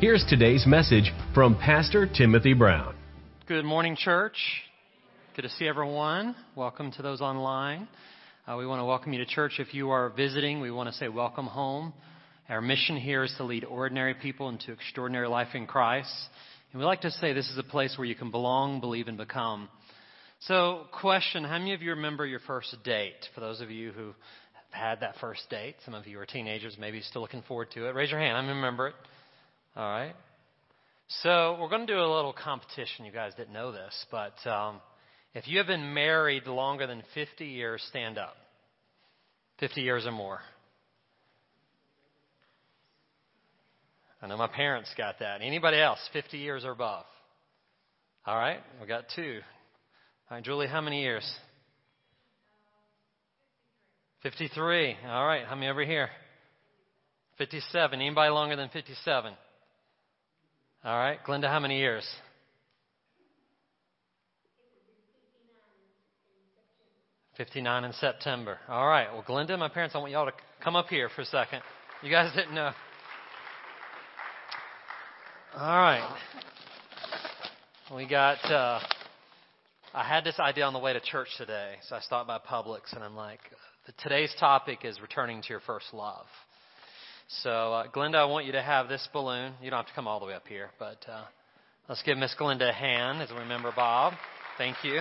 here's today's message from Pastor Timothy Brown. Good morning, church. Good to see everyone. Welcome to those online. Uh, we want to welcome you to church. If you are visiting, we want to say welcome home. Our mission here is to lead ordinary people into extraordinary life in Christ. And we like to say this is a place where you can belong, believe, and become. So, question How many of you remember your first date? For those of you who have had that first date. Some of you are teenagers, maybe still looking forward to it. Raise your hand. I remember it. All right. So we're going to do a little competition. You guys didn't know this, but um, if you have been married longer than 50 years, stand up. 50 years or more. I know my parents got that. Anybody else, 50 years or above? All right, we got two. All right, Julie, how many years? 53. All right. How many over here? 57. Anybody longer than 57? All right. Glenda, how many years? Fifty-nine in September. All right. Well, Glenda, my parents, I want y'all to come up here for a second. You guys didn't know. All right. We got. Uh, I had this idea on the way to church today, so I stopped by Publix, and I'm like, Today's topic is returning to your first love. So, uh, Glenda, I want you to have this balloon. You don't have to come all the way up here, but uh, let's give Miss Glenda a hand as we remember Bob. Thank you.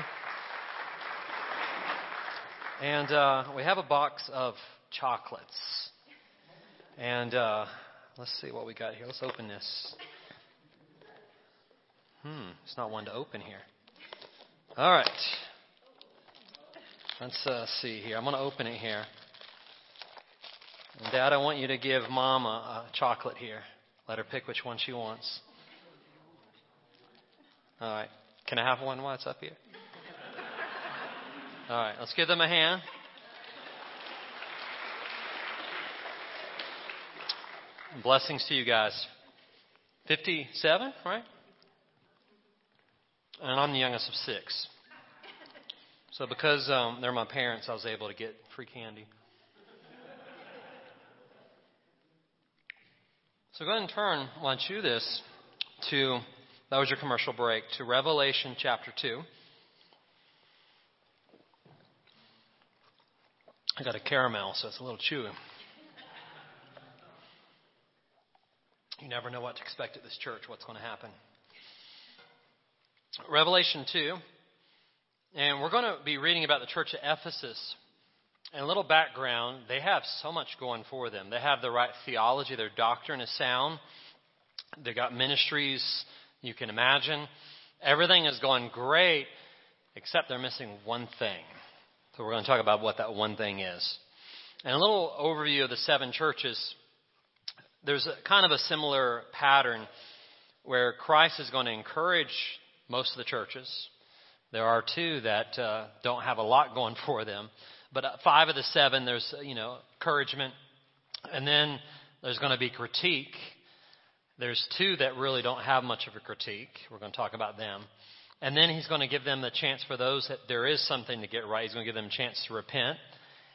And uh, we have a box of chocolates. And uh, let's see what we got here. Let's open this. Hmm, it's not one to open here. All right. Let's uh, see here. I'm going to open it here. And Dad, I want you to give Mama a chocolate here. Let her pick which one she wants. All right. Can I have one while it's up here? All right. Let's give them a hand. Blessings to you guys. 57, right? And I'm the youngest of six. So because um, they're my parents, I was able to get free candy. So go ahead and turn, while I chew this, to, that was your commercial break, to Revelation chapter 2. I got a caramel, so it's a little chewy. You never know what to expect at this church, what's going to happen. Revelation 2. And we're going to be reading about the church of Ephesus. And a little background, they have so much going for them. They have the right theology, their doctrine is sound. They've got ministries you can imagine. Everything is going great, except they're missing one thing. So we're going to talk about what that one thing is. And a little overview of the seven churches. There's a, kind of a similar pattern where Christ is going to encourage most of the churches there are two that uh, don't have a lot going for them, but uh, five of the seven, there's uh, you know encouragement, and then there's going to be critique. There's two that really don't have much of a critique. We're going to talk about them. And then he's going to give them the chance for those that there is something to get right. He's going to give them a chance to repent.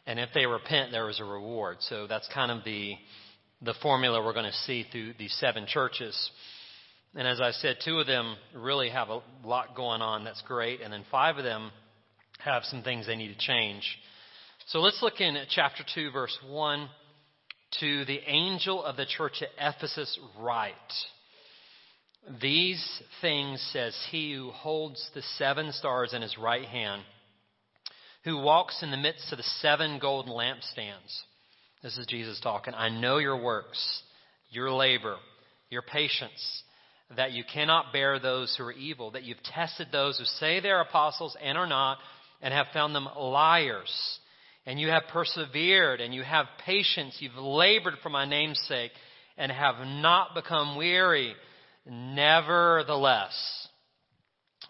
And if they repent, there is a reward. So that's kind of the, the formula we're going to see through these seven churches. And as I said, two of them really have a lot going on. That's great. And then five of them have some things they need to change. So let's look in at chapter 2, verse 1. To the angel of the church at Ephesus, write. These things says he who holds the seven stars in his right hand, who walks in the midst of the seven golden lampstands. This is Jesus talking. I know your works, your labor, your patience that you cannot bear those who are evil, that you've tested those who say they're apostles and are not, and have found them liars. And you have persevered, and you have patience. You've labored for my name's sake, and have not become weary. Nevertheless,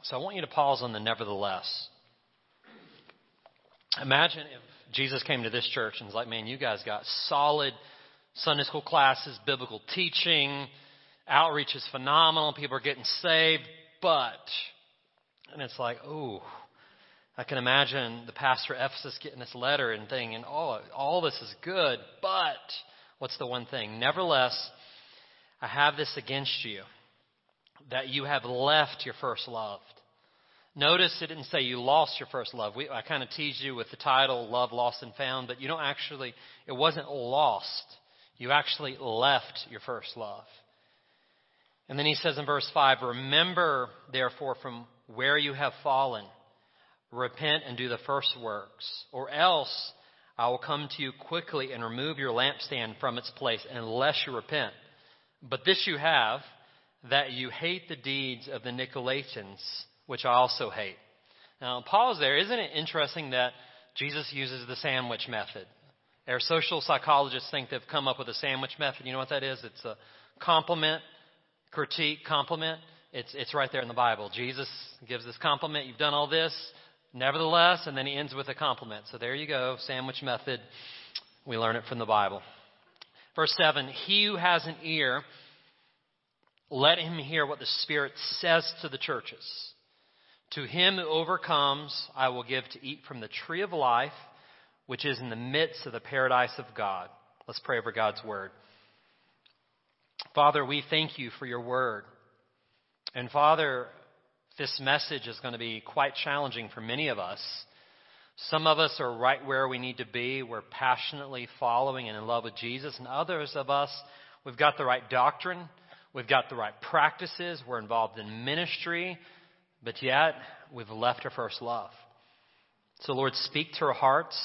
So I want you to pause on the nevertheless. Imagine if Jesus came to this church and was like, man, you guys got solid Sunday school classes, biblical teaching, outreach is phenomenal, people are getting saved, but, and it's like, ooh, I can imagine the pastor of Ephesus getting this letter and thinking, oh, all this is good, but what's the one thing? Nevertheless, I have this against you, that you have left your first love. Notice it didn't say you lost your first love. We, I kind of teased you with the title Love Lost and Found, but you don't actually, it wasn't lost. You actually left your first love. And then he says in verse 5 Remember, therefore, from where you have fallen, repent and do the first works, or else I will come to you quickly and remove your lampstand from its place unless you repent. But this you have, that you hate the deeds of the Nicolaitans which I also hate. Now, pause there. Isn't it interesting that Jesus uses the sandwich method? Our social psychologists think they've come up with a sandwich method. You know what that is? It's a compliment, critique, compliment. It's, it's right there in the Bible. Jesus gives this compliment. You've done all this. Nevertheless, and then he ends with a compliment. So there you go. Sandwich method. We learn it from the Bible. Verse 7 He who has an ear, let him hear what the Spirit says to the churches. To him who overcomes, I will give to eat from the tree of life, which is in the midst of the paradise of God. Let's pray over God's word. Father, we thank you for your word. And Father, this message is going to be quite challenging for many of us. Some of us are right where we need to be. We're passionately following and in love with Jesus. And others of us, we've got the right doctrine. We've got the right practices. We're involved in ministry. But yet, we've left our first love. So, Lord, speak to our hearts.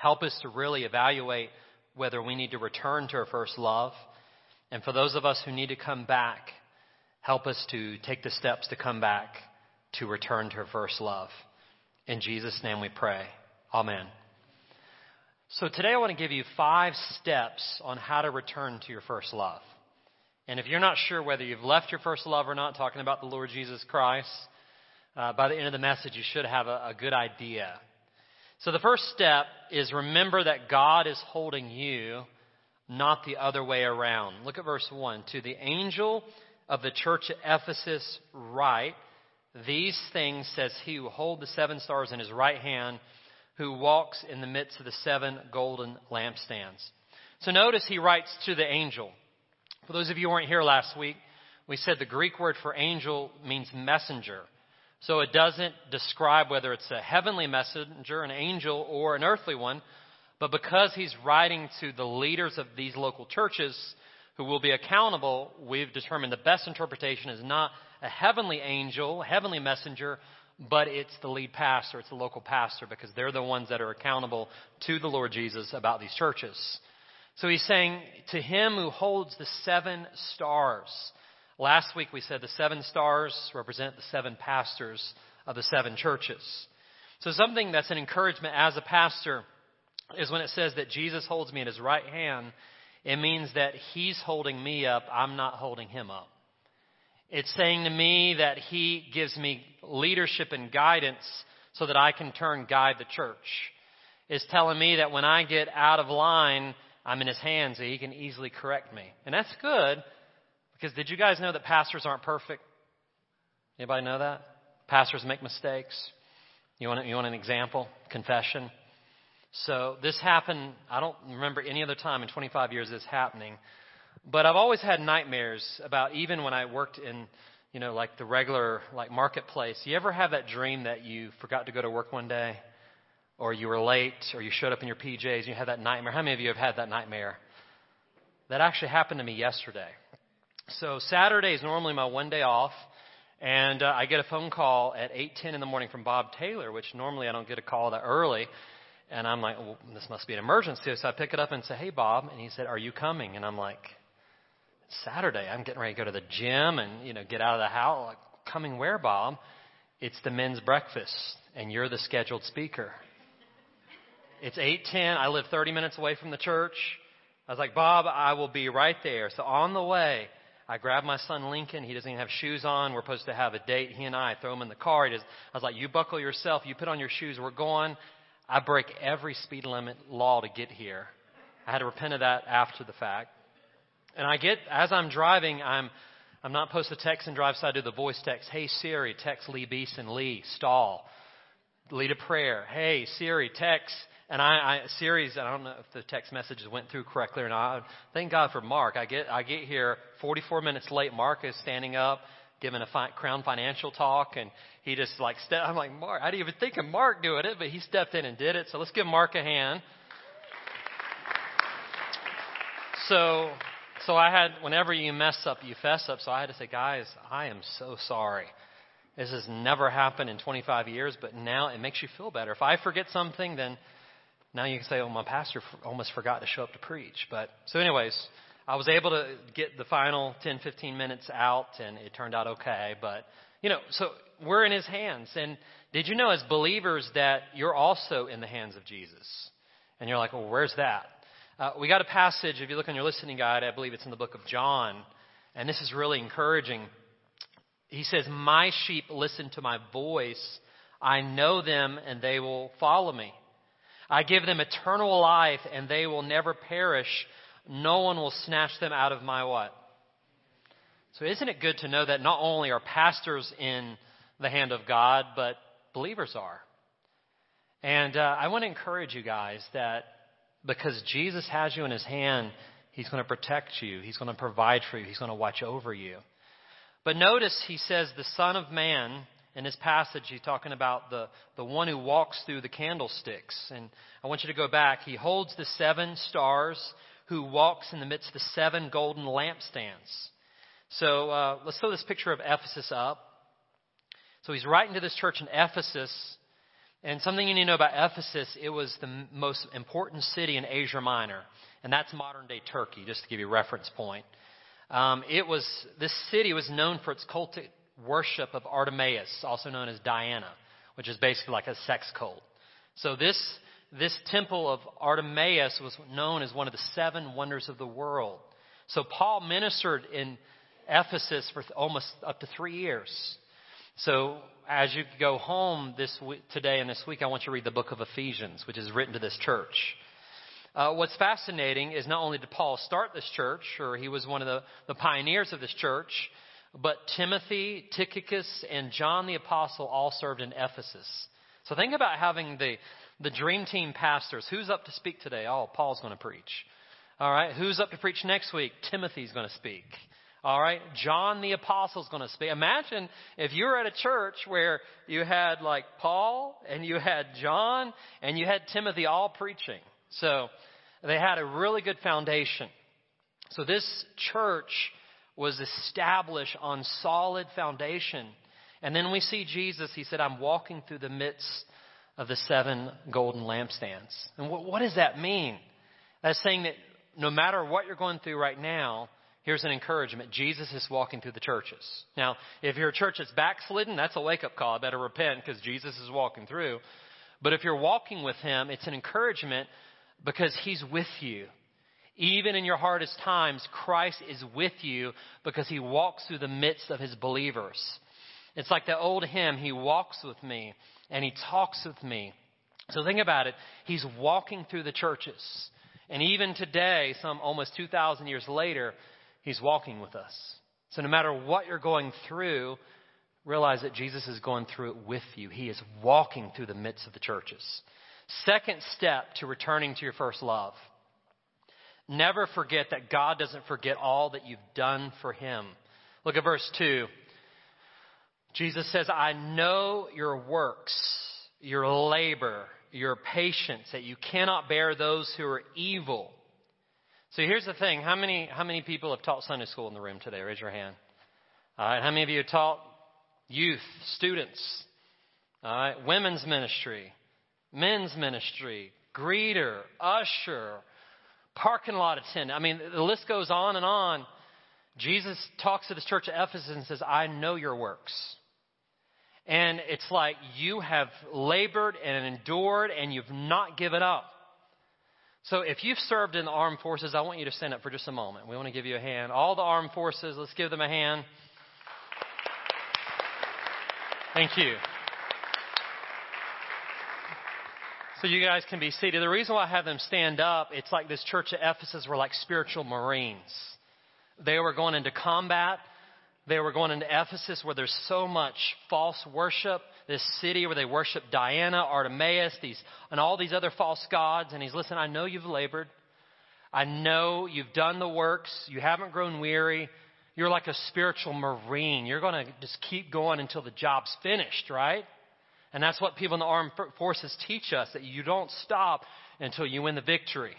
Help us to really evaluate whether we need to return to our first love. And for those of us who need to come back, help us to take the steps to come back to return to first love. In Jesus' name we pray. Amen. So today I want to give you five steps on how to return to your first love. And if you're not sure whether you've left your first love or not, talking about the Lord Jesus Christ, uh, by the end of the message, you should have a, a good idea. So the first step is remember that God is holding you, not the other way around. Look at verse 1. To the angel of the church at Ephesus, write, These things says he who holds the seven stars in his right hand, who walks in the midst of the seven golden lampstands. So notice he writes to the angel. For those of you who weren't here last week, we said the Greek word for angel means messenger. So it doesn't describe whether it's a heavenly messenger, an angel, or an earthly one. But because he's writing to the leaders of these local churches who will be accountable, we've determined the best interpretation is not a heavenly angel, heavenly messenger, but it's the lead pastor, it's the local pastor, because they're the ones that are accountable to the Lord Jesus about these churches. So he's saying, to him who holds the seven stars. Last week we said the seven stars represent the seven pastors of the seven churches. So something that's an encouragement as a pastor is when it says that Jesus holds me in his right hand, it means that he's holding me up, I'm not holding him up. It's saying to me that he gives me leadership and guidance so that I can turn guide the church. It's telling me that when I get out of line, I'm in his hands, so he can easily correct me. And that's good because did you guys know that pastors aren't perfect? Anybody know that? Pastors make mistakes. You want, you want an example? Confession. So this happened, I don't remember any other time in 25 years this happening, but I've always had nightmares about even when I worked in, you know, like the regular, like marketplace. You ever have that dream that you forgot to go to work one day? or you were late, or you showed up in your PJs and you had that nightmare. How many of you have had that nightmare? That actually happened to me yesterday. So Saturday is normally my one day off, and uh, I get a phone call at 8:10 in the morning from Bob Taylor, which normally I don't get a call that early. And I'm like, well, this must be an emergency. So I pick it up and say, hey, Bob. And he said, are you coming? And I'm like, it's Saturday. I'm getting ready to go to the gym and, you know, get out of the house. Like, coming where, Bob? It's the men's breakfast, and you're the scheduled speaker. It's 8:10. I live 30 minutes away from the church. I was like, "Bob, I will be right there." So on the way, I grab my son Lincoln. He doesn't even have shoes on. We're supposed to have a date. He and I, I throw him in the car. He does, I was like, you buckle yourself. You put on your shoes. We're going. I break every speed limit law to get here. I had to repent of that after the fact. And I get, as I'm driving, I'm, I'm not supposed to text and drive, so I do the voice text. Hey Siri, text Lee Beeson. Lee, stall. Lead a prayer. Hey Siri, text and I, I Siri's, I don't know if the text messages went through correctly or not. Thank God for Mark. I get, I get here 44 minutes late. Mark is standing up, giving a fi- Crown Financial talk, and he just like, ste- I'm like, Mark, I didn't even think of Mark doing it, but he stepped in and did it. So let's give Mark a hand. So, so I had, whenever you mess up, you fess up. So I had to say, guys, I am so sorry. This has never happened in 25 years, but now it makes you feel better. If I forget something, then now you can say, oh, my pastor almost forgot to show up to preach. But so, anyways, I was able to get the final 10, 15 minutes out, and it turned out okay. But, you know, so we're in his hands. And did you know, as believers, that you're also in the hands of Jesus? And you're like, well, where's that? Uh, we got a passage, if you look on your listening guide, I believe it's in the book of John. And this is really encouraging. He says, My sheep listen to my voice. I know them, and they will follow me. I give them eternal life and they will never perish. No one will snatch them out of my what? So isn't it good to know that not only are pastors in the hand of God, but believers are? And uh, I want to encourage you guys that because Jesus has you in his hand, he's going to protect you. He's going to provide for you. He's going to watch over you. But notice he says the Son of Man in this passage, he's talking about the, the one who walks through the candlesticks. And I want you to go back. He holds the seven stars who walks in the midst of the seven golden lampstands. So uh, let's throw this picture of Ephesus up. So he's writing to this church in Ephesus. And something you need to know about Ephesus, it was the most important city in Asia Minor. And that's modern day Turkey, just to give you a reference point. Um, it was, this city was known for its cultic worship of Artemis, also known as Diana, which is basically like a sex cult. So this, this temple of Artemis was known as one of the seven wonders of the world. So Paul ministered in Ephesus for almost up to three years. So as you go home this week, today and this week, I want you to read the book of Ephesians, which is written to this church. Uh, what's fascinating is not only did Paul start this church, or he was one of the, the pioneers of this church, but Timothy, Tychicus, and John the Apostle all served in Ephesus. So think about having the, the dream team pastors. Who's up to speak today? Oh, Paul's going to preach. All right. Who's up to preach next week? Timothy's going to speak. All right. John the Apostle's going to speak. Imagine if you were at a church where you had like Paul and you had John and you had Timothy all preaching. So they had a really good foundation. So this church was established on solid foundation. And then we see Jesus, he said, I'm walking through the midst of the seven golden lampstands. And what, what does that mean? That's saying that no matter what you're going through right now, here's an encouragement. Jesus is walking through the churches. Now, if you're a church that's backslidden, that's a wake up call. I better repent because Jesus is walking through. But if you're walking with him, it's an encouragement because he's with you. Even in your hardest times, Christ is with you because he walks through the midst of his believers. It's like the old hymn, He walks with me and He talks with me. So think about it. He's walking through the churches. And even today, some almost 2,000 years later, He's walking with us. So no matter what you're going through, realize that Jesus is going through it with you. He is walking through the midst of the churches. Second step to returning to your first love. Never forget that God doesn't forget all that you've done for Him. Look at verse 2. Jesus says, I know your works, your labor, your patience, that you cannot bear those who are evil. So here's the thing. How many, how many people have taught Sunday school in the room today? Raise your hand. All right. How many of you have taught youth, students? All right. Women's ministry, men's ministry, greeter, usher, parking lot attendant. I mean, the list goes on and on. Jesus talks to this church at Ephesus and says, I know your works. And it's like you have labored and endured and you've not given up. So if you've served in the armed forces, I want you to stand up for just a moment. We want to give you a hand. All the armed forces, let's give them a hand. Thank you. So you guys can be seated. The reason why I have them stand up, it's like this church at Ephesus were like spiritual marines. They were going into combat. They were going into Ephesus where there's so much false worship. This city where they worship Diana, Artemis, these, and all these other false gods. And he's, listen, I know you've labored. I know you've done the works. You haven't grown weary. You're like a spiritual marine. You're going to just keep going until the job's finished, right? And that's what people in the armed forces teach us that you don't stop until you win the victory.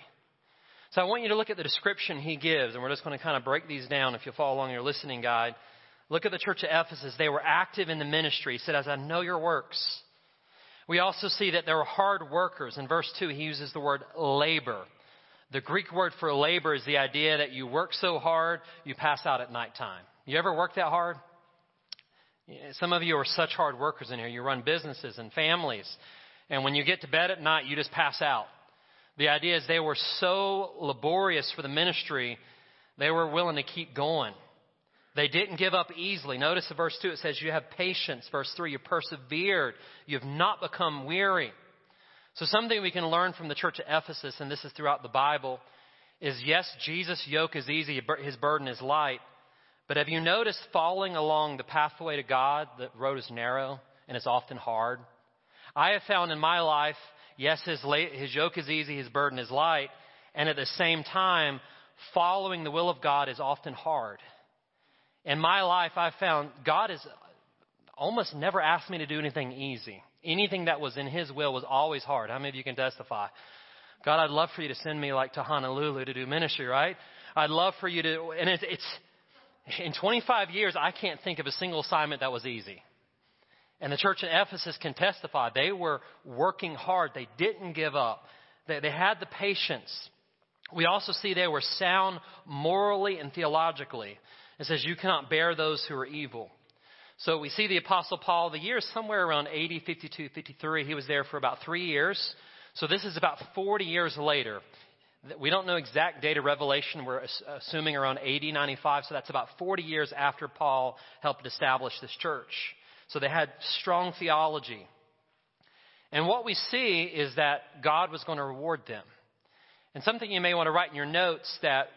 So I want you to look at the description he gives, and we're just going to kind of break these down if you follow along your listening guide. Look at the church of Ephesus. They were active in the ministry. He said, As I know your works. We also see that they were hard workers. In verse 2, he uses the word labor. The Greek word for labor is the idea that you work so hard, you pass out at nighttime. You ever work that hard? Some of you are such hard workers in here. You run businesses and families. And when you get to bed at night, you just pass out. The idea is they were so laborious for the ministry, they were willing to keep going. They didn't give up easily. Notice in verse 2 it says, You have patience. Verse 3, you persevered. You have not become weary. So, something we can learn from the church at Ephesus, and this is throughout the Bible, is yes, Jesus' yoke is easy, his burden is light. But have you noticed following along the pathway to God, the road is narrow and it's often hard? I have found in my life, yes, his, his yoke is easy, his burden is light, and at the same time, following the will of God is often hard. In my life, I've found God has almost never asked me to do anything easy. Anything that was in His will was always hard. How many of you can testify? God, I'd love for you to send me like to Honolulu to do ministry, right? I'd love for you to, and it's, it's in 25 years, I can't think of a single assignment that was easy. And the church in Ephesus can testify. They were working hard. They didn't give up. They, they had the patience. We also see they were sound morally and theologically. It says, You cannot bear those who are evil. So we see the Apostle Paul, the year is somewhere around 80, 52, 53. He was there for about three years. So this is about 40 years later. We don't know exact date of revelation. We're assuming around 80, 95. So that's about 40 years after Paul helped establish this church. So they had strong theology. And what we see is that God was going to reward them. And something you may want to write in your notes that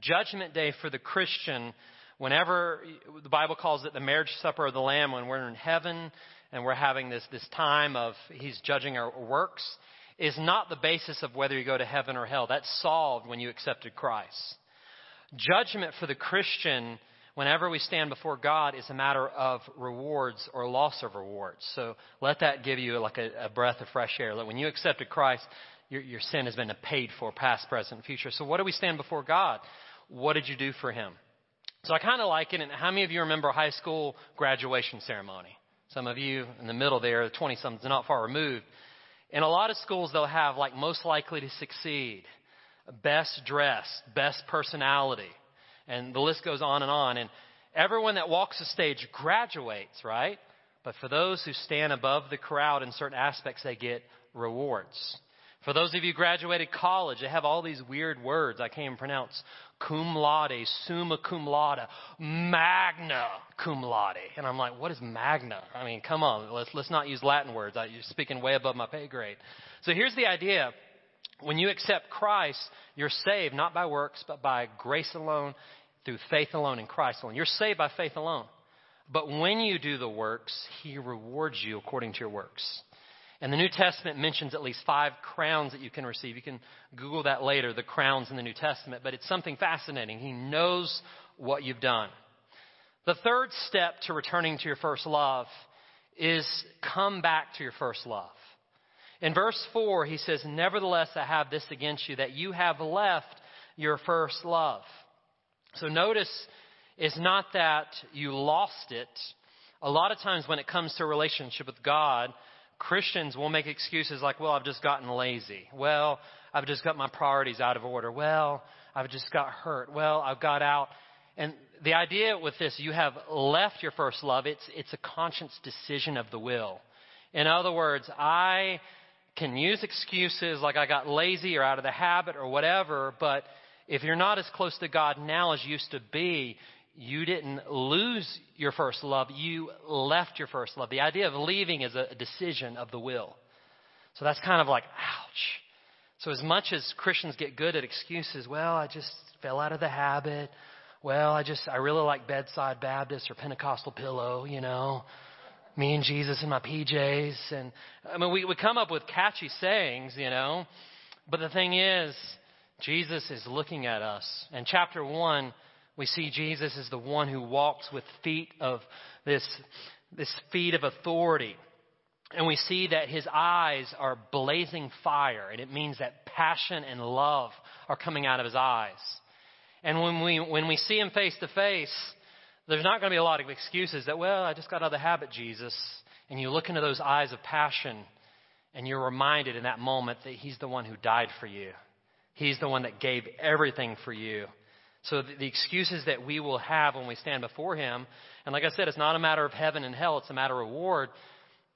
judgment day for the Christian, whenever the Bible calls it the marriage supper of the Lamb, when we're in heaven and we're having this, this time of He's judging our works, is not the basis of whether you go to heaven or hell. That's solved when you accepted Christ. Judgment for the Christian, whenever we stand before God, is a matter of rewards or loss of rewards. So let that give you like a, a breath of fresh air. When you accepted Christ, your, your sin has been paid for, past, present, future. So what do we stand before God? What did you do for Him? So I kind of like it. And how many of you remember high school graduation ceremony? Some of you in the middle there, 20 somethings, not far removed. In a lot of schools, they'll have like most likely to succeed, best dressed, best personality, and the list goes on and on. And everyone that walks the stage graduates, right? But for those who stand above the crowd in certain aspects, they get rewards. For those of you who graduated college, they have all these weird words I can't even pronounce. Cum laude, summa cum laude, magna cum laude. And I'm like, what is magna? I mean, come on, let's, let's not use Latin words. I, You're speaking way above my pay grade. So here's the idea. When you accept Christ, you're saved not by works, but by grace alone, through faith alone in Christ alone. You're saved by faith alone. But when you do the works, He rewards you according to your works. And the New Testament mentions at least five crowns that you can receive. You can Google that later, the crowns in the New Testament, but it's something fascinating. He knows what you've done. The third step to returning to your first love is come back to your first love. In verse 4, he says, Nevertheless, I have this against you, that you have left your first love. So notice, it's not that you lost it. A lot of times when it comes to a relationship with God, Christians will make excuses like, well, I've just gotten lazy. Well, I've just got my priorities out of order. Well, I've just got hurt. Well, I've got out. And the idea with this, you have left your first love. It's, it's a conscious decision of the will. In other words, I can use excuses like I got lazy or out of the habit or whatever, but if you're not as close to God now as you used to be, you didn't lose your first love, you left your first love. The idea of leaving is a decision of the will. So that's kind of like, ouch. So as much as Christians get good at excuses, well, I just fell out of the habit. Well, I just, I really like bedside Baptist or Pentecostal pillow, you know. Me and Jesus in my PJs. And I mean, we, we come up with catchy sayings, you know. But the thing is, Jesus is looking at us. In chapter one, we see Jesus is the one who walks with feet of this, this feet of authority. And we see that his eyes are blazing fire, and it means that passion and love are coming out of his eyes. And when we, when we see him face to face, there's not going to be a lot of excuses that, well, I just got out of the habit, Jesus. And you look into those eyes of passion, and you're reminded in that moment that he's the one who died for you. He's the one that gave everything for you. So the, the excuses that we will have when we stand before him, and like I said, it's not a matter of heaven and hell, it's a matter of reward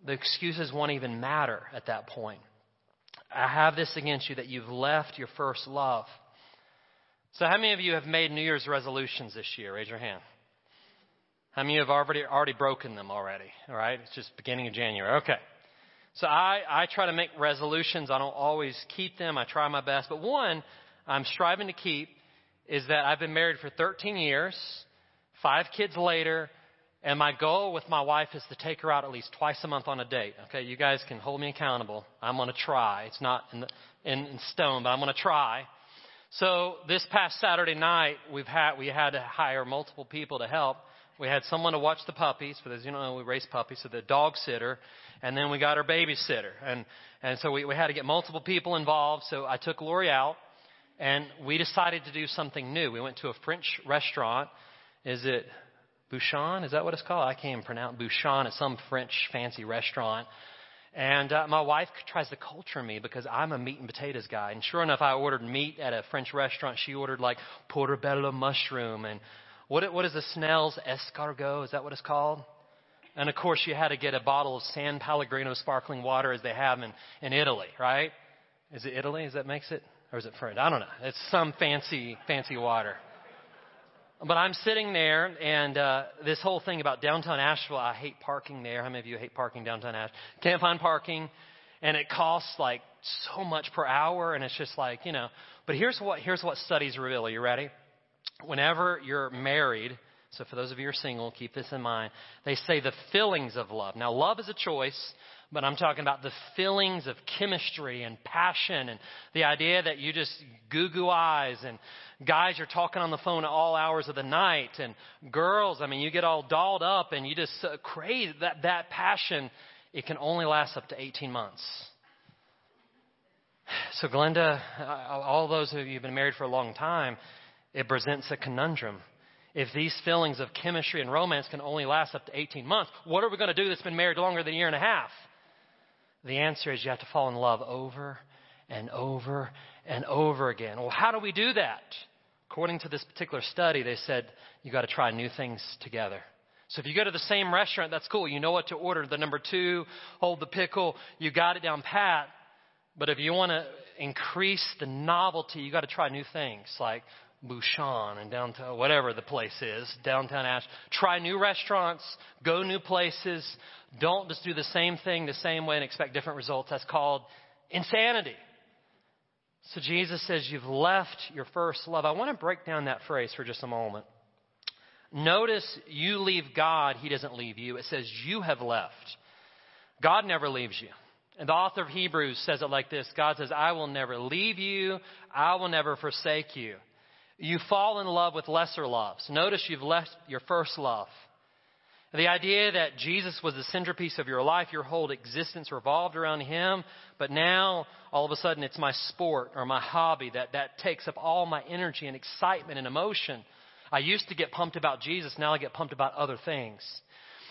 the excuses won't even matter at that point. I have this against you that you've left your first love. So, how many of you have made New Year's resolutions this year? Raise your hand. How many of you have already already broken them already? All right, it's just beginning of January. Okay. So I, I try to make resolutions. I don't always keep them. I try my best. But one I'm striving to keep is that I've been married for 13 years, five kids later, and my goal with my wife is to take her out at least twice a month on a date. Okay, you guys can hold me accountable. I'm going to try. It's not in, the, in, in stone, but I'm going to try. So this past Saturday night, we've had we had to hire multiple people to help. We had someone to watch the puppies. For those you know, we raise puppies, so the dog sitter, and then we got our babysitter, and and so we, we had to get multiple people involved. So I took Lori out, and we decided to do something new. We went to a French restaurant. Is it Bouchon, is that what it's called? I can't even pronounce Bouchon at some French fancy restaurant. And uh, my wife tries to culture me because I'm a meat and potatoes guy. And sure enough, I ordered meat at a French restaurant. She ordered like portobello mushroom and what what is the Snell's escargot? Is that what it's called? And of course, you had to get a bottle of San Pellegrino sparkling water as they have in in Italy, right? Is it Italy? Is that makes it, or is it French? I don't know. It's some fancy fancy water. But I'm sitting there, and uh, this whole thing about downtown Asheville, I hate parking there. How many of you hate parking downtown Asheville? Can't find parking, and it costs like so much per hour, and it's just like you know. But here's what here's what studies reveal. Are you ready? Whenever you're married, so for those of you who are single, keep this in mind. They say the feelings of love. Now, love is a choice, but I'm talking about the feelings of chemistry and passion and the idea that you just goo goo eyes and guys are talking on the phone at all hours of the night and girls, I mean, you get all dolled up and you just uh, crazy that that passion. It can only last up to 18 months. So, Glenda, uh, all those of you who've been married for a long time, it presents a conundrum. If these feelings of chemistry and romance can only last up to 18 months, what are we going to do that's been married longer than a year and a half? The answer is you have to fall in love over and over and over again. Well, how do we do that? According to this particular study, they said you got to try new things together. So if you go to the same restaurant, that's cool. You know what to order. The number two, hold the pickle. You got it down pat. But if you want to increase the novelty, you got to try new things like Bouchon and downtown, whatever the place is, downtown Ash. Try new restaurants, go new places. Don't just do the same thing the same way and expect different results. That's called insanity. So Jesus says, You've left your first love. I want to break down that phrase for just a moment. Notice you leave God, He doesn't leave you. It says, You have left. God never leaves you. And the author of Hebrews says it like this God says, I will never leave you, I will never forsake you you fall in love with lesser loves. Notice you've left your first love. The idea that Jesus was the centerpiece of your life, your whole existence revolved around Him, but now all of a sudden it's my sport or my hobby that, that takes up all my energy and excitement and emotion. I used to get pumped about Jesus, now I get pumped about other things.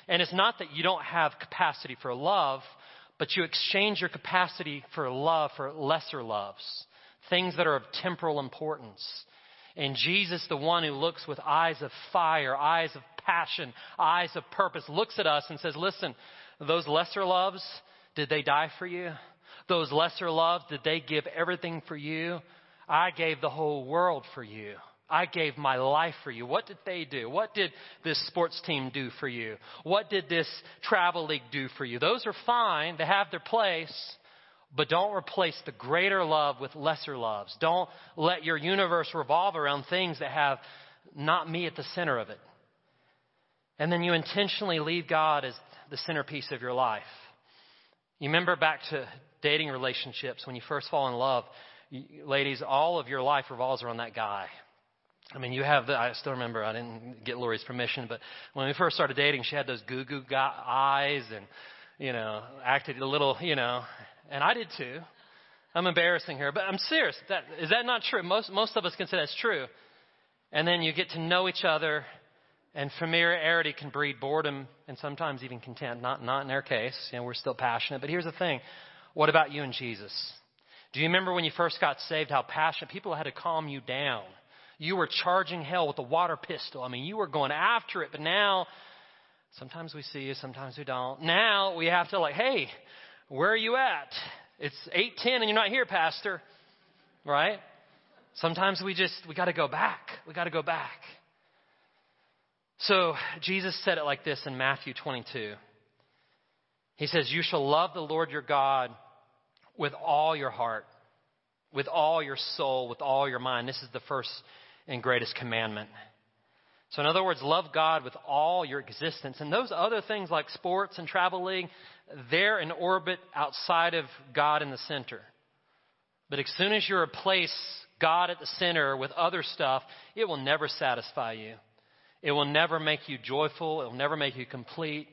And it's not that you don't have capacity for love, but you exchange your capacity for love for lesser loves, things that are of temporal importance. And Jesus, the one who looks with eyes of fire, eyes of passion, eyes of purpose, looks at us and says, Listen, those lesser loves, did they die for you? Those lesser loves, did they give everything for you? I gave the whole world for you. I gave my life for you. What did they do? What did this sports team do for you? What did this travel league do for you? Those are fine. They have their place. But don't replace the greater love with lesser loves. Don't let your universe revolve around things that have not me at the center of it. And then you intentionally leave God as the centerpiece of your life. You remember back to dating relationships when you first fall in love, ladies, all of your life revolves around that guy. I mean, you have the, I still remember, I didn't get Lori's permission, but when we first started dating, she had those goo goo eyes and, you know, acted a little, you know, and I did too. I'm embarrassing her, but I'm serious. That, is that not true? Most, most of us can say that's true. And then you get to know each other, and familiarity can breed boredom and sometimes even contempt. Not, not in their case. You know, we're still passionate. But here's the thing. What about you and Jesus? Do you remember when you first got saved how passionate people had to calm you down? You were charging hell with a water pistol. I mean, you were going after it, but now, sometimes we see you, sometimes we don't. Now we have to like, hey, where are you at? It's 8:10 and you're not here, pastor. Right? Sometimes we just we got to go back. We got to go back. So, Jesus said it like this in Matthew 22. He says, "You shall love the Lord your God with all your heart, with all your soul, with all your mind." This is the first and greatest commandment. So, in other words, love God with all your existence. And those other things like sports and traveling, they're in orbit outside of God in the center. But as soon as you replace God at the center with other stuff, it will never satisfy you. It will never make you joyful. It will never make you complete.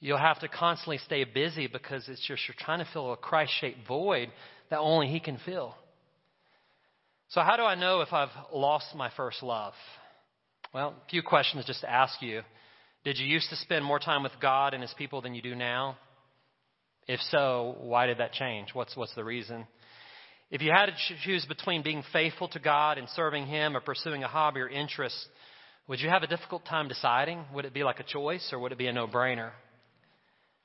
You'll have to constantly stay busy because it's just you're trying to fill a Christ shaped void that only He can fill. So, how do I know if I've lost my first love? Well, a few questions just to ask you. Did you used to spend more time with God and His people than you do now? If so, why did that change? What's, what's the reason? If you had to choose between being faithful to God and serving Him or pursuing a hobby or interest, would you have a difficult time deciding? Would it be like a choice or would it be a no brainer?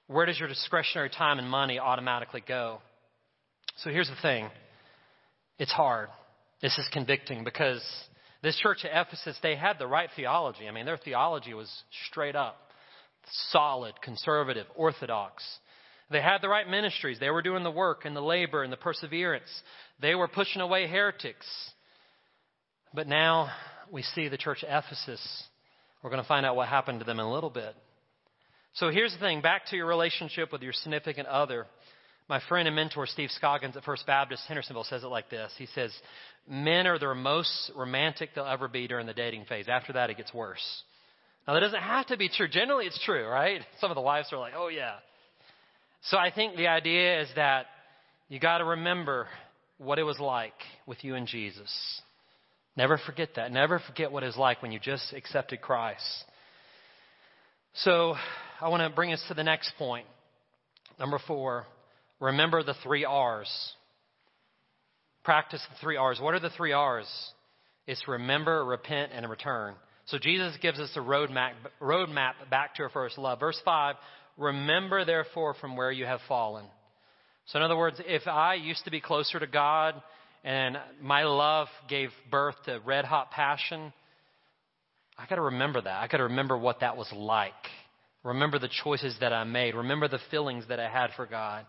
Where does your discretionary time and money automatically go? So here's the thing it's hard. This is convicting because this church at Ephesus, they had the right theology. I mean, their theology was straight up, solid, conservative, orthodox. They had the right ministries. They were doing the work and the labor and the perseverance. They were pushing away heretics. But now we see the church at Ephesus. We're going to find out what happened to them in a little bit. So here's the thing back to your relationship with your significant other. My friend and mentor, Steve Scoggins at First Baptist Hendersonville, says it like this. He says, Men are the most romantic they'll ever be during the dating phase. After that, it gets worse. Now, that doesn't have to be true. Generally, it's true, right? Some of the wives are like, Oh, yeah. So I think the idea is that you got to remember what it was like with you and Jesus. Never forget that. Never forget what it's like when you just accepted Christ. So I want to bring us to the next point. Number four, remember the three R's. Practice the three R's. What are the three R's? It's remember, repent, and return. So Jesus gives us a roadmap, roadmap back to our first love. Verse 5 Remember, therefore, from where you have fallen. So, in other words, if I used to be closer to God and my love gave birth to red hot passion, I got to remember that. I got to remember what that was like. Remember the choices that I made. Remember the feelings that I had for God.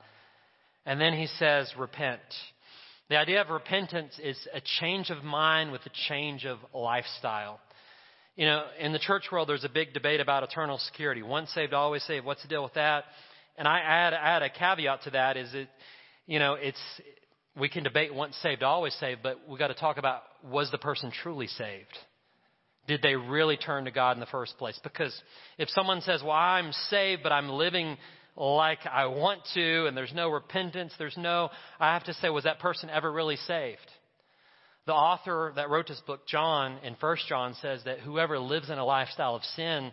And then he says, repent. The idea of repentance is a change of mind with a change of lifestyle. You know, in the church world, there's a big debate about eternal security. Once saved, always saved. What's the deal with that? And I add, add a caveat to that is it, you know, it's, we can debate once saved, always saved, but we've got to talk about was the person truly saved? Did they really turn to God in the first place? Because if someone says, well, I'm saved, but I'm living like I want to, and there's no repentance, there's no, I have to say, was that person ever really saved? The author that wrote this book, John, in 1 John, says that whoever lives in a lifestyle of sin,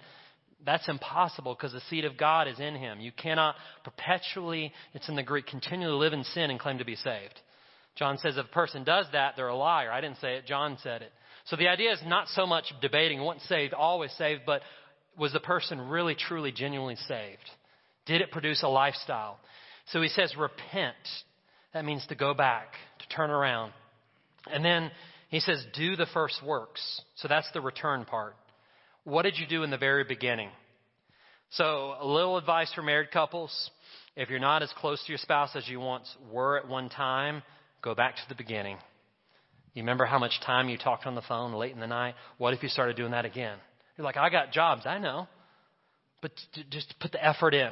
that's impossible because the seed of God is in him. You cannot perpetually, it's in the Greek, continually live in sin and claim to be saved. John says if a person does that, they're a liar. I didn't say it, John said it. So the idea is not so much debating once saved, always saved, but was the person really, truly, genuinely saved? Did it produce a lifestyle? So he says, repent. That means to go back, to turn around. And then he says, do the first works. So that's the return part. What did you do in the very beginning? So, a little advice for married couples. If you're not as close to your spouse as you once were at one time, go back to the beginning. You remember how much time you talked on the phone late in the night? What if you started doing that again? You're like, I got jobs. I know. But just put the effort in.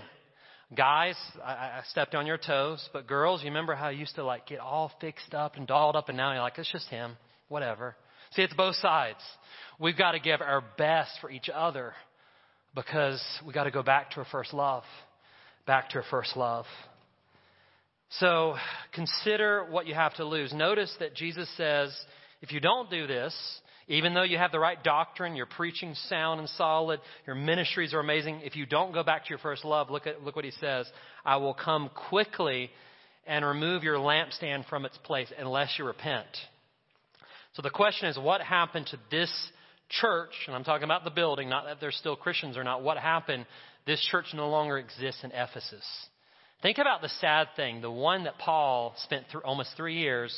Guys, I, I stepped on your toes, but girls, you remember how you used to like get all fixed up and dolled up, and now you're like, it's just him, whatever. See, it's both sides. We've got to give our best for each other because we got to go back to our first love. Back to our first love. So consider what you have to lose. Notice that Jesus says, if you don't do this, even though you have the right doctrine, your preaching sound and solid, your ministries are amazing, if you don't go back to your first love, look at look what he says. I will come quickly and remove your lampstand from its place unless you repent. So the question is, what happened to this church? And I'm talking about the building, not that they're still Christians or not. What happened? This church no longer exists in Ephesus. Think about the sad thing, the one that Paul spent through almost three years,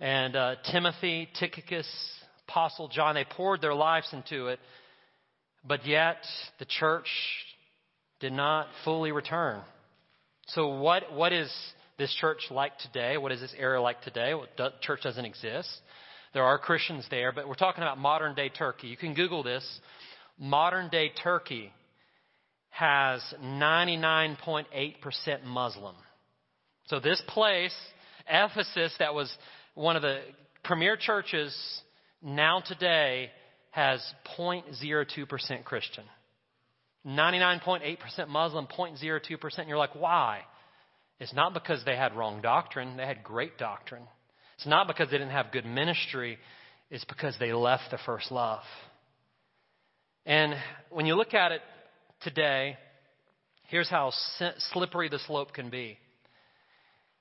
and uh, Timothy, Tychicus, Apostle John, they poured their lives into it, but yet the church did not fully return. So, what, what is this church like today? What is this area like today? Well, church doesn't exist. There are Christians there, but we're talking about modern day Turkey. You can Google this. Modern day Turkey has 99.8% Muslim. So this place, Ephesus, that was one of the premier churches, now today has 0.02% Christian. 99.8% Muslim, 0.02%. And you're like, why? It's not because they had wrong doctrine. They had great doctrine. It's not because they didn't have good ministry, it's because they left the first love. And when you look at it today, here's how slippery the slope can be.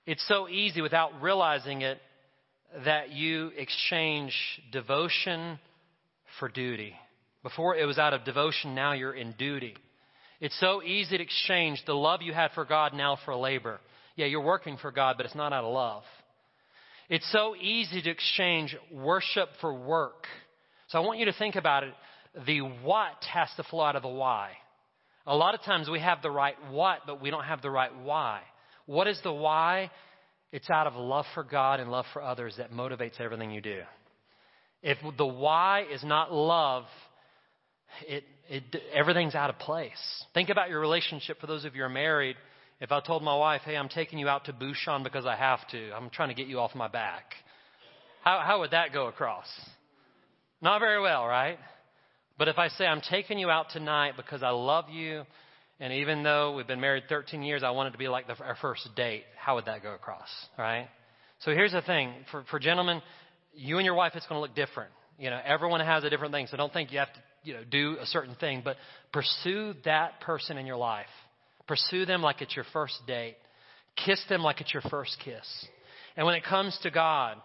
It's so easy without realizing it that you exchange devotion for duty. Before it was out of devotion, now you're in duty. It's so easy to exchange the love you had for God now for labor. Yeah, you're working for God, but it's not out of love. It's so easy to exchange worship for work. So I want you to think about it. The what has to flow out of the why. A lot of times we have the right what, but we don't have the right why. What is the why? It's out of love for God and love for others that motivates everything you do. If the why is not love, it, it, everything's out of place. Think about your relationship for those of you who are married. If I told my wife, hey, I'm taking you out to Bouchon because I have to, I'm trying to get you off my back, how, how would that go across? Not very well, right? But if I say, I'm taking you out tonight because I love you, and even though we've been married 13 years, I want it to be like the, our first date, how would that go across, right? So here's the thing for, for gentlemen, you and your wife, it's going to look different. You know, everyone has a different thing, so don't think you have to, you know, do a certain thing, but pursue that person in your life. Pursue them like it's your first date. Kiss them like it's your first kiss. And when it comes to God,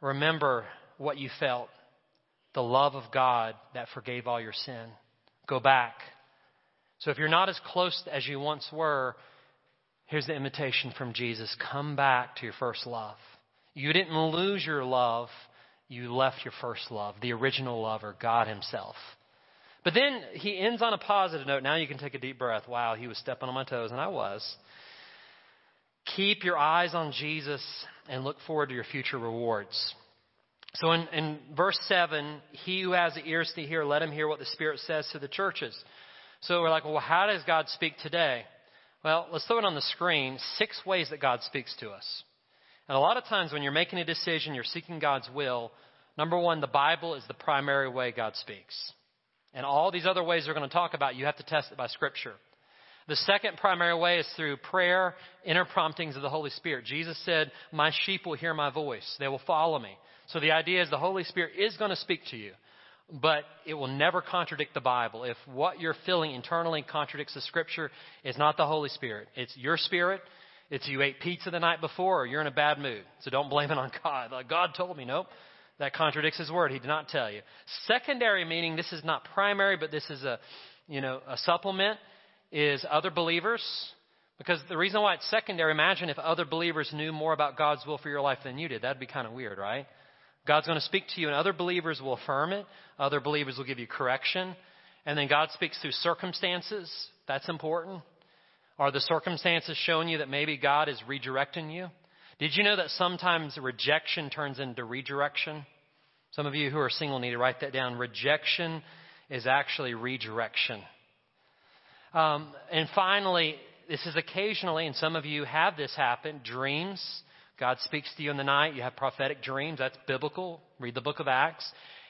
remember what you felt the love of God that forgave all your sin. Go back. So if you're not as close as you once were, here's the invitation from Jesus come back to your first love. You didn't lose your love, you left your first love, the original lover, God Himself. But then he ends on a positive note. Now you can take a deep breath. Wow, he was stepping on my toes, and I was. Keep your eyes on Jesus and look forward to your future rewards. So in, in verse 7, he who has ears to hear, let him hear what the Spirit says to the churches. So we're like, well, how does God speak today? Well, let's throw it on the screen. Six ways that God speaks to us. And a lot of times when you're making a decision, you're seeking God's will. Number one, the Bible is the primary way God speaks. And all these other ways we're going to talk about, you have to test it by Scripture. The second primary way is through prayer, inner promptings of the Holy Spirit. Jesus said, My sheep will hear my voice, they will follow me. So the idea is the Holy Spirit is going to speak to you, but it will never contradict the Bible. If what you're feeling internally contradicts the Scripture, it's not the Holy Spirit. It's your spirit. It's you ate pizza the night before or you're in a bad mood. So don't blame it on God. Like God told me, nope. That contradicts his word. He did not tell you. Secondary meaning, this is not primary, but this is a, you know, a supplement, is other believers. Because the reason why it's secondary, imagine if other believers knew more about God's will for your life than you did. That'd be kind of weird, right? God's going to speak to you, and other believers will affirm it. Other believers will give you correction. And then God speaks through circumstances. That's important. Are the circumstances showing you that maybe God is redirecting you? Did you know that sometimes rejection turns into redirection? Some of you who are single need to write that down. Rejection is actually redirection. Um, and finally, this is occasionally, and some of you have this happen, dreams. God speaks to you in the night. You have prophetic dreams. That's biblical. Read the book of Acts.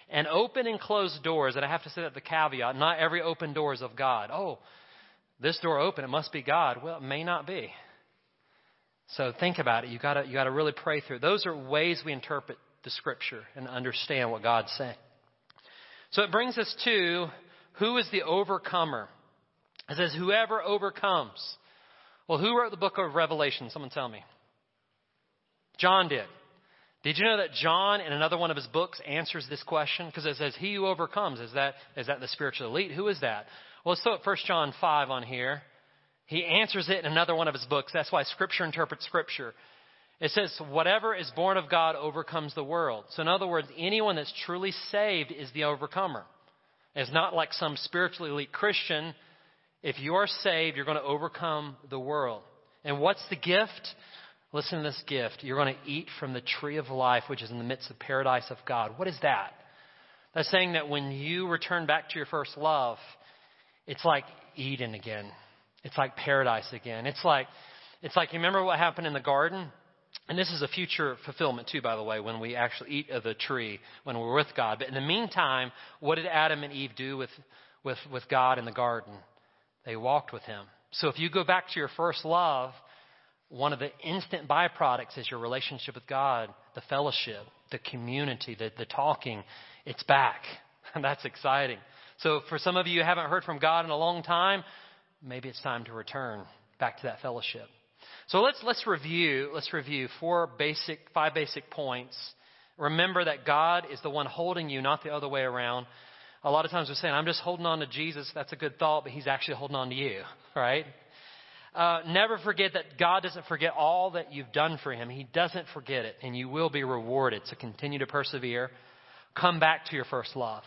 And open and closed doors. And I have to say that the caveat not every open door is of God. Oh, this door open, it must be God. Well, it may not be. So think about it. You gotta you gotta really pray through. Those are ways we interpret the scripture and understand what God's saying. So it brings us to who is the overcomer? It says, whoever overcomes. Well, who wrote the book of Revelation? Someone tell me. John did. Did you know that John, in another one of his books, answers this question? Because it says, He who overcomes. Is that, is that the spiritual elite? Who is that? Well, let's throw 1 John 5 on here. He answers it in another one of his books. That's why Scripture interprets Scripture. It says, Whatever is born of God overcomes the world. So, in other words, anyone that's truly saved is the overcomer. It's not like some spiritually elite Christian. If you're saved, you're going to overcome the world. And what's the gift? Listen to this gift. You're going to eat from the tree of life, which is in the midst of paradise of God. What is that? That's saying that when you return back to your first love, it's like Eden again. It's like paradise again. It's like, it's like, you remember what happened in the garden? And this is a future fulfillment too, by the way, when we actually eat of the tree, when we're with God. But in the meantime, what did Adam and Eve do with, with, with God in the garden? They walked with Him. So if you go back to your first love, one of the instant byproducts is your relationship with God, the fellowship, the community, the, the talking. It's back. And that's exciting. So for some of you who haven't heard from God in a long time, maybe it's time to return back to that fellowship. So let's, let's review, let's review four basic, five basic points. Remember that God is the one holding you, not the other way around. A lot of times we're saying, I'm just holding on to Jesus. That's a good thought, but he's actually holding on to you, right? Uh, never forget that God doesn't forget all that you've done for Him. He doesn't forget it, and you will be rewarded. So continue to persevere. Come back to your first love.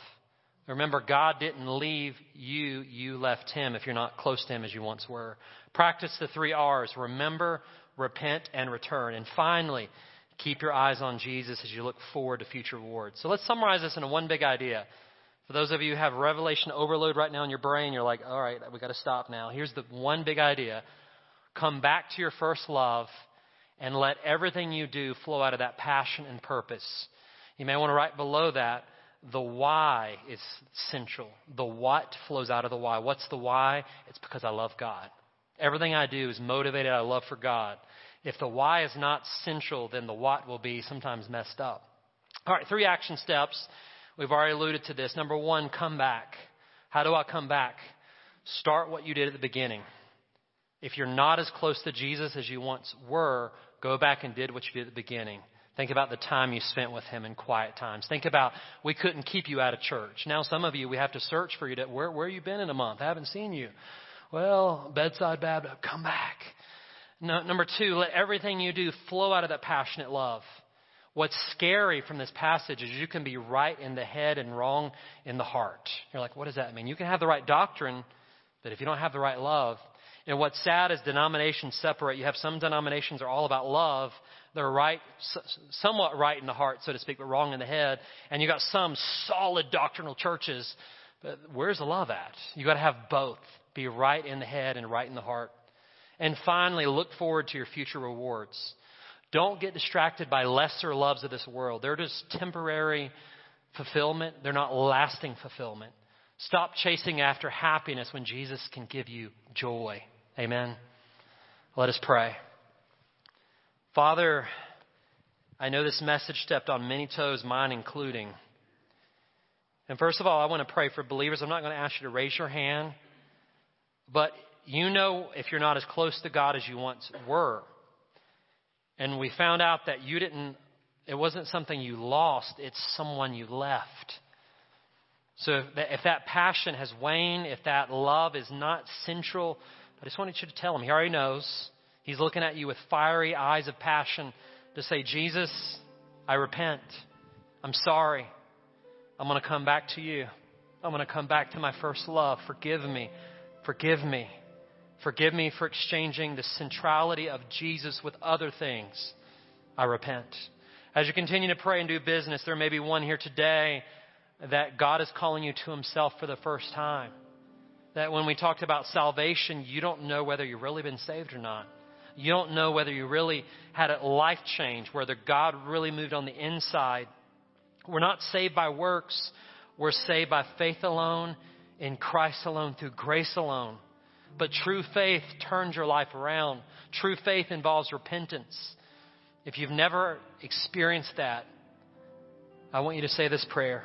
Remember, God didn't leave you, you left Him if you're not close to Him as you once were. Practice the three R's remember, repent, and return. And finally, keep your eyes on Jesus as you look forward to future rewards. So let's summarize this in a one big idea. For those of you who have revelation overload right now in your brain, you're like, all right, we got to stop now. Here's the one big idea come back to your first love and let everything you do flow out of that passion and purpose. You may want to write below that the why is central. The what flows out of the why. What's the why? It's because I love God. Everything I do is motivated out of love for God. If the why is not central, then the what will be sometimes messed up. All right, three action steps We've already alluded to this. Number one, come back. How do I come back? Start what you did at the beginning. If you're not as close to Jesus as you once were, go back and did what you did at the beginning. Think about the time you spent with him in quiet times. Think about we couldn't keep you out of church. Now some of you we have to search for you to where where you been in a month? I haven't seen you. Well, bedside Baptist, come back. No, number two, let everything you do flow out of that passionate love. What's scary from this passage is you can be right in the head and wrong in the heart. You're like, what does that mean? You can have the right doctrine, but if you don't have the right love, and what's sad is denominations separate. You have some denominations are all about love. They're right, somewhat right in the heart, so to speak, but wrong in the head. And you got some solid doctrinal churches, but where's the love at? You got to have both. Be right in the head and right in the heart. And finally, look forward to your future rewards. Don't get distracted by lesser loves of this world. They're just temporary fulfillment, they're not lasting fulfillment. Stop chasing after happiness when Jesus can give you joy. Amen. Let us pray. Father, I know this message stepped on many toes, mine including. And first of all, I want to pray for believers. I'm not going to ask you to raise your hand, but you know if you're not as close to God as you once were. And we found out that you didn't, it wasn't something you lost, it's someone you left. So if that if that passion has waned, if that love is not central I just wanted you to tell him. He already knows. He's looking at you with fiery eyes of passion to say, Jesus, I repent. I'm sorry. I'm going to come back to you. I'm going to come back to my first love. Forgive me. Forgive me. Forgive me for exchanging the centrality of Jesus with other things. I repent. As you continue to pray and do business, there may be one here today that God is calling you to Himself for the first time. That when we talked about salvation, you don't know whether you've really been saved or not. You don't know whether you really had a life change, whether God really moved on the inside. We're not saved by works. We're saved by faith alone, in Christ alone, through grace alone. But true faith turns your life around. True faith involves repentance. If you've never experienced that, I want you to say this prayer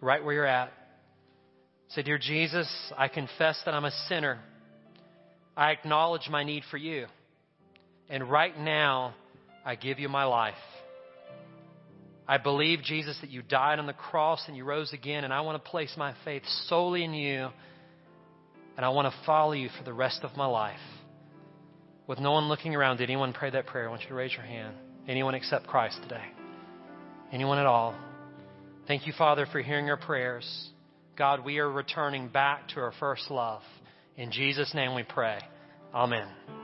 right where you're at. Say, Dear Jesus, I confess that I'm a sinner. I acknowledge my need for you. And right now, I give you my life. I believe, Jesus, that you died on the cross and you rose again, and I want to place my faith solely in you, and I want to follow you for the rest of my life. With no one looking around, did anyone pray that prayer? I want you to raise your hand. Anyone accept Christ today? Anyone at all? Thank you, Father, for hearing our prayers. God, we are returning back to our first love. In Jesus' name we pray. Amen.